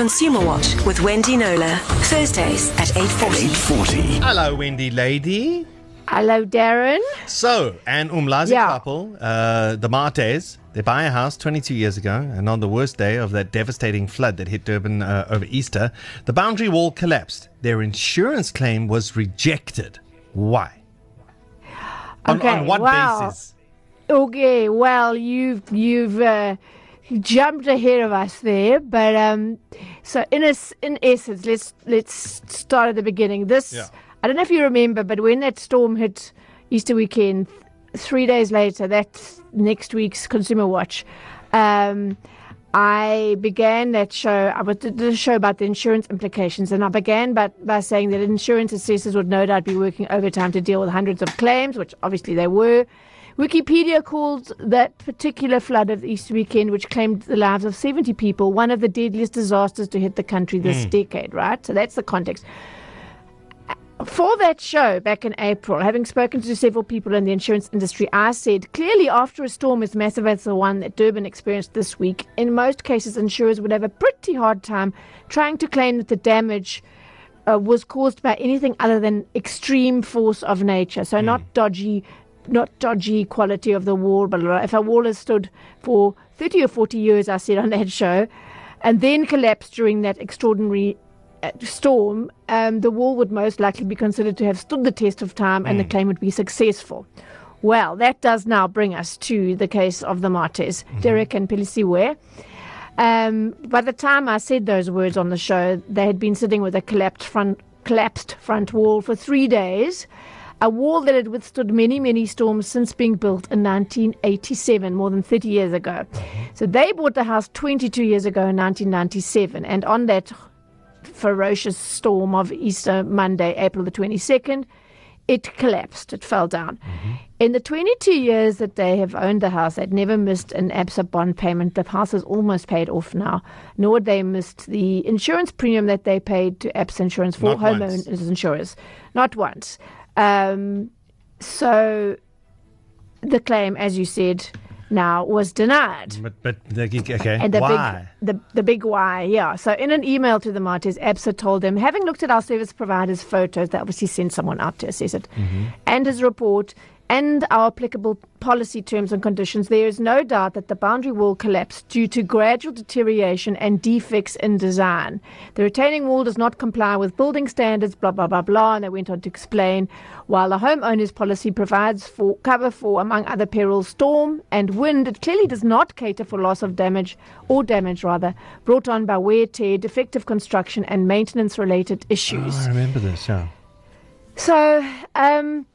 Consumer Watch with Wendy Knowler. Thursdays at 8.40. 840. Hello, Wendy lady. Hello, Darren. So, an Umlazi Yeah. couple, uh, the Martes, they buy a house 22 years ago, and on the worst day of that devastating flood that hit Durban uh, over Easter, the boundary wall collapsed. Their insurance claim was rejected. Why? On, Okay, on what wow. basis? Okay, well, you've you've uh, jumped ahead of us there, but um, so in es- in essence, let's let's start at the beginning. This Yeah. I don't know if you remember, but when that storm hit Easter weekend, three days later, that's next week's Consumer Watch. Um, I began that show. I was- did a show about the insurance implications, and I began by, by saying that insurance assessors would no doubt be working overtime to deal with hundreds of claims, which obviously they were. Wikipedia called that particular flood of the Easter weekend, which claimed the lives of 70 people, one of the deadliest disasters to hit the country this decade, right? So that's the context. For that show back in April, having spoken to several people in the insurance industry, I said clearly after a storm as massive as the one that Durban experienced this week, in most cases, insurers would have a pretty hard time trying to claim that the damage uh, was caused by anything other than extreme force of nature. So not dodgy, not dodgy quality of the wall, but if a wall has stood for 30 or 40 years, I said on that show, and then collapsed during that extraordinary uh, storm, um, the wall would most likely be considered to have stood the test of time and the claim would be successful. Well, that does now bring us to the case of the Martes, Derek and Pelisiwe. Um, by the time I said those words on the show, they had been sitting with a collapsed front, collapsed front wall for three days. A wall that had withstood many, many storms since being built in 1987, more than 30 years ago. So they bought the house 22 years ago in 1997, and on that ferocious storm of Easter Monday, April the 22nd, it collapsed. It fell down. Mm-hmm. In the 22 years that they have owned the house, they'd never missed an ABSA bond payment. The house is almost paid off now. Nor had they missed the insurance premium that they paid to ABSA insurance for homeowners insurers. Not once. Um, so the claim, as you said, now was denied. But, but okay, And the why? big, the, the big why, yeah. So in an email to the Martes, ABSA told them, having looked at our service provider's photos, they obviously sent someone out to assess it, and his report, and our applicable policy terms and conditions, there is no doubt that the boundary wall collapsed due to gradual deterioration and defects in design. The retaining wall does not comply with building standards, blah, blah, blah, blah. And they went on to explain while the homeowner's policy provides for cover for, among other perils, storm and wind, it clearly does not cater for loss of damage or damage rather brought on by wear, tear, defective construction, and maintenance related issues. Oh, I remember this, yeah. So, um,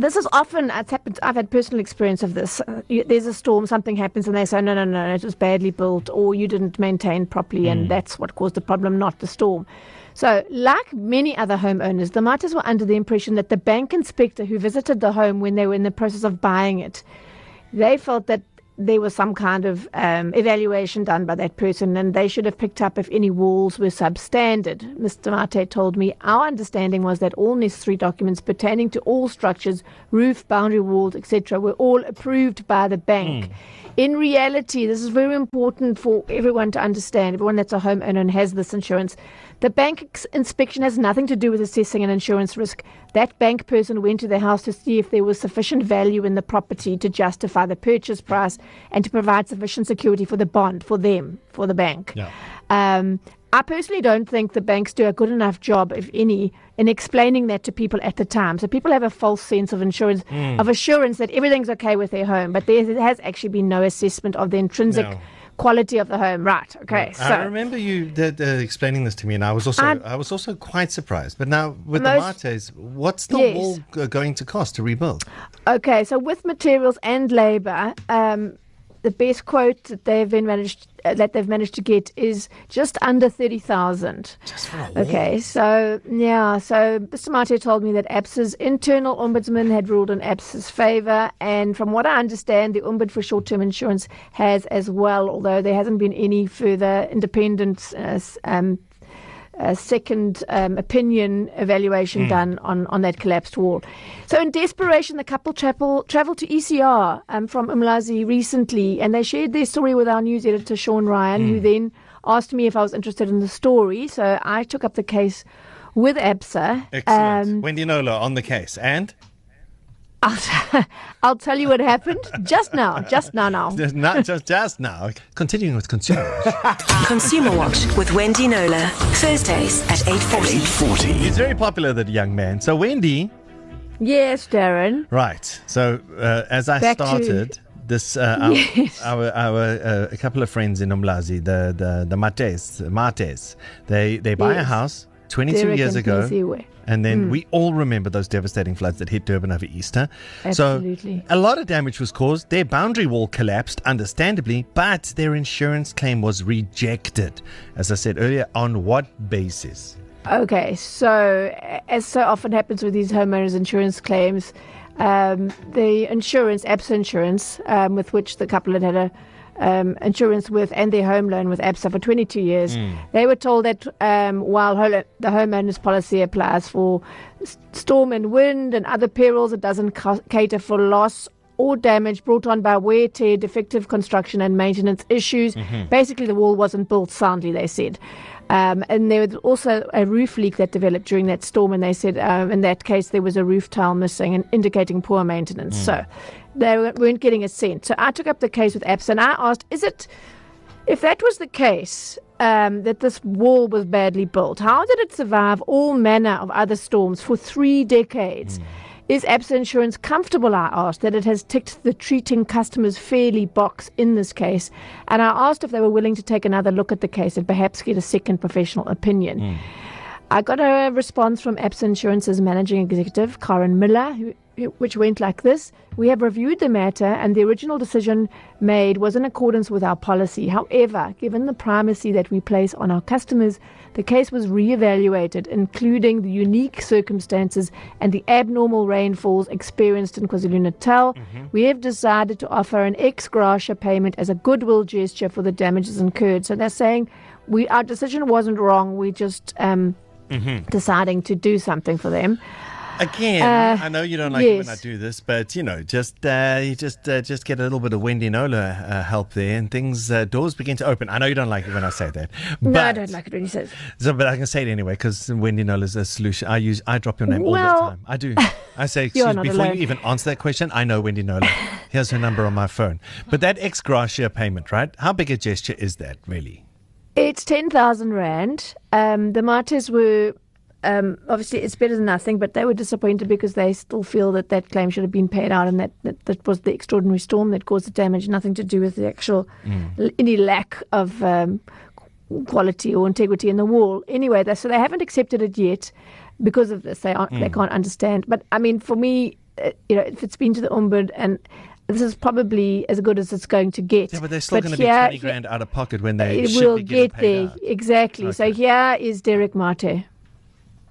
this is often, it's happened, I've had personal experience of this. Uh, you, there's a storm, something happens, and they say, no, no, no, it was badly built, or you didn't maintain properly, and that's what caused the problem, not the storm. So, like many other homeowners, the Martas were under the impression that the bank inspector who visited the home when they were in the process of buying it, they felt that there was some kind of um, evaluation done by that person and they should have picked up if any walls were substandard. Mr. Mate told me our understanding was that all necessary documents pertaining to all structures, roof, boundary walls, etc., were all approved by the bank. In reality, this is very important for everyone to understand, everyone that's a homeowner and has this insurance. The bank inspection has nothing to do with assessing an insurance risk. That bank person went to the house to see if there was sufficient value in the property to justify the purchase price and to provide sufficient security for the bond for them, for the bank. Yeah. Um, I personally don't think the banks do a good enough job, if any, in explaining that to people at the time. So people have a false sense of insurance, of assurance that everything's okay with their home, but there has actually been no assessment of the intrinsic No. quality of the home. Right? Okay. So I remember you the, the explaining this to me, and I was also I'm- I was also quite surprised. But now with Most- the Martes, what's the Yes. wall g- going to cost to rebuild? Okay, so with materials and labour, um, the best quote that they've been managed uh, that they've managed to get is just under thirty thousand. Just for a wall. Okay, so yeah, so Mr. Mate told me that ABSA's internal ombudsman had ruled in ABSA's favour, and from what I understand, the Ombud for short-term insurance has as well, although there hasn't been any further independent uh, um, a second um, opinion evaluation done on, on that collapsed wall. So, in desperation, the couple travel, traveled to ECR um, from Umlazi recently, and they shared their story with our news editor, Sean Ryan, who then asked me if I was interested in the story. So I took up the case with ABSA. Excellent. Um, Wendy Knowler on the case. And? I'll, I'll tell you what happened just now. Just now, now. Just Not just, just now. Continuing with consumers. Consumer Watch with Wendy Knowler. Thursdays at 8.40. 840. He's very popular, that young man. So, Wendy, Yes, Darren. right. So, uh, as I Back to- started, this uh, our, Yes. our, our uh, a couple of friends in Umlazi, the the the Mates, Mates, they they buy a house 22 Derek years ago. And then we all remember those devastating floods that hit Durban over Easter. Absolutely. So a lot of damage was caused. Their boundary wall collapsed, understandably, but their insurance claim was rejected. As I said earlier, on what basis? Okay, so as so often happens with these homeowners insurance claims, um, the insurance, ABSA insurance, um, with which the couple had had a um, insurance with and their home loan with ABSA for 22 years, they were told that um, while the homeowners policy applies for storm and wind and other perils, it doesn't ca- cater for loss or damage brought on by wear, tear, defective construction, and maintenance issues. Basically, the wall wasn't built soundly, they said. Um, and there was also a roof leak that developed during that storm, and they said um, in that case there was a roof tile missing and indicating poor maintenance. So they weren't getting a cent. So I took up the case with ABSA and I asked, is it, if that was the case, um, that this wall was badly built, how did it survive all manner of other storms for three decades? Is ABSA Insurance comfortable, I asked, that it has ticked the treating customers fairly box in this case? And I asked if they were willing to take another look at the case and perhaps get a second professional opinion. Hmm. I got a response from ABSA Insurance's managing executive, Karen Miller, who, which went like this We have reviewed the matter, and the original decision made was in accordance with our policy. However, given the primacy that we place on our customers, the case was re-evaluated, including the unique circumstances and the abnormal rainfalls experienced in KwaZulu-Natal. We have decided to offer an ex gratia payment as a goodwill gesture for the damages incurred. So they're saying we our decision wasn't wrong. We just um, deciding to do something for them. Again, Uh, I know you don't like it when I do this, but you know, just uh, you just uh, just get a little bit of Wendy Knowler uh, help there, and things uh, doors begin to open. I know you don't like it when I say that, but, no, I don't like it when you say. So, but I can say it anyway because Wendy Knowler's a solution. I use I drop your name all the time. I do. I say excuse before alone. you even answer that question. I know Wendy Knowler. Here's her number on my phone. But that ex gratia payment, right? How big a gesture is that really? It's 10,000 Rand. Um, the Martyrs were, um, obviously, it's better than nothing, but they were disappointed because they still feel that that claim should have been paid out and that, that, that was the extraordinary storm that caused the damage, nothing to do with the actual, l- any lack of um, quality or integrity in the wall. Anyway, they, so they haven't accepted it yet because of this. They, aren't, they can't understand. But I mean, for me, uh, you know, if it's been to the Ombud and this is probably as good as it's going to get. Yeah, but they're still going to be here- twenty grand out of pocket when they it should will be get paid there out. exactly. So here is Derek Mate.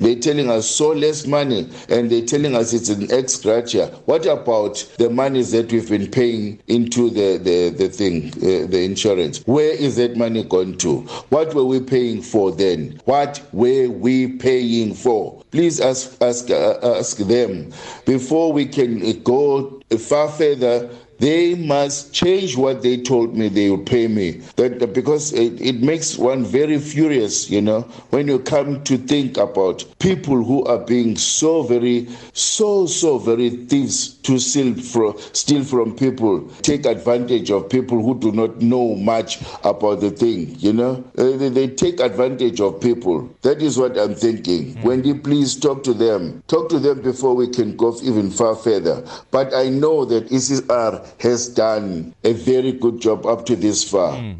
They're telling us so less money and they're telling us it's an ex gratia. What about the monies that we've been paying into the, the, the thing, uh, the insurance? Where is that money gone to? What were we paying for then? What were we paying for? Please ask, ask, uh, ask them before we can go far further they must change what they told me they would pay me. That because it, it makes one very furious you know when you come to think about people who are being so very so so very thieves to steal from steal from people take advantage of people who do not know much about the thing you know? They, they take advantage of people. That is what i'm thinking. Hmm. Wendy please talk to them. Talk to them before we can go even far further. But i know that ecr has done a very good job up to this far. Hmm.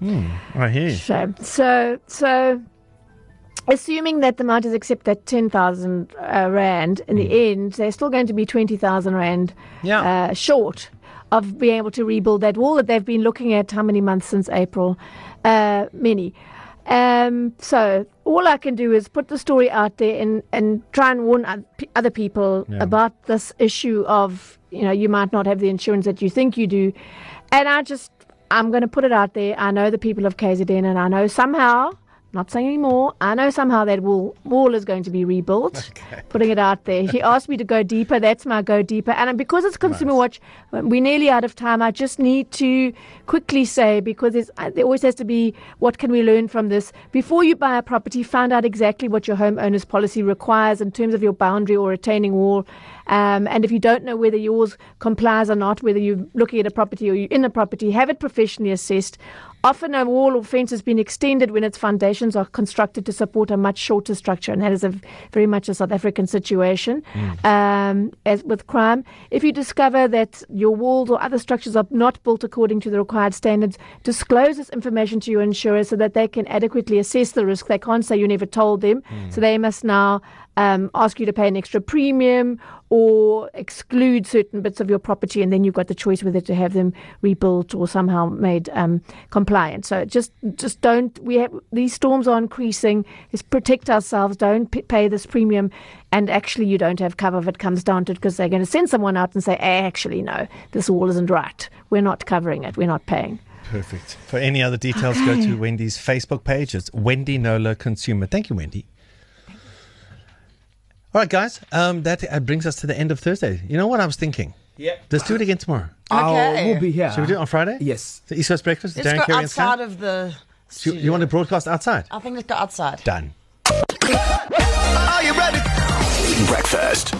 Hmm, I hear you. Shame. So, so assuming that the Martyrs accept that 10,000 uh, Rand, in the end, they're still going to be 20,000 Rand Yeah. uh, short of being able to rebuild that wall that they've been looking at how many months since April? Uh, many. Um, so all I can do is put the story out there and, and try and warn other people Yeah. about this issue of, you know, you might not have the insurance that you think you do. And I just, I'm going to put it out there. I know the people of KZN and I know somehow Not saying anymore. I know somehow that wall, wall is going to be rebuilt. Putting it out there. He asked me to go deeper. That's my go deeper. And because it's Consumer Watch, we're nearly out of time. I just need to quickly say, because uh, there always has to be what can we learn from this? Before you buy a property, find out exactly what your homeowner's policy requires in terms of your boundary or retaining wall. Um, and if you don't know whether yours complies or not, whether you're looking at a property or you're in a property, have it professionally assessed. Often a wall or fence has been extended when its foundations are constructed to support a much shorter structure, and that is a very much a South African situation. Mm. Um, as with crime, if you discover that your walls or other structures are not built according to the required standards, disclose this information to your insurer so that they can adequately assess the risk. They can't say you never told them, mm. so they must now um, ask you to pay an extra premium or exclude certain bits of your property, and then you've got the choice whether to have them rebuilt or somehow made um, compliant. So just just don't. We have these storms are increasing. Let's protect ourselves. Don't p- pay this premium, and actually you don't have cover if it comes down to it because they're going to send someone out and say, actually no, this wall isn't right. We're not covering it. We're not paying. Perfect. For any other details, okay. go to Wendy's Facebook page. It's Wendy Knowler Consumer. Thank you, Wendy. All right, guys. Um, that uh, brings us to the end of Thursday. You know what I was thinking? Yeah. Let's do it again tomorrow. Okay. we'll be here. Should we do it on Friday? Yes. The East Coast Breakfast? Let's Darren go Carey outside of the. You, you want to broadcast outside? I think let's go outside. Done. Are you ready? Breakfast.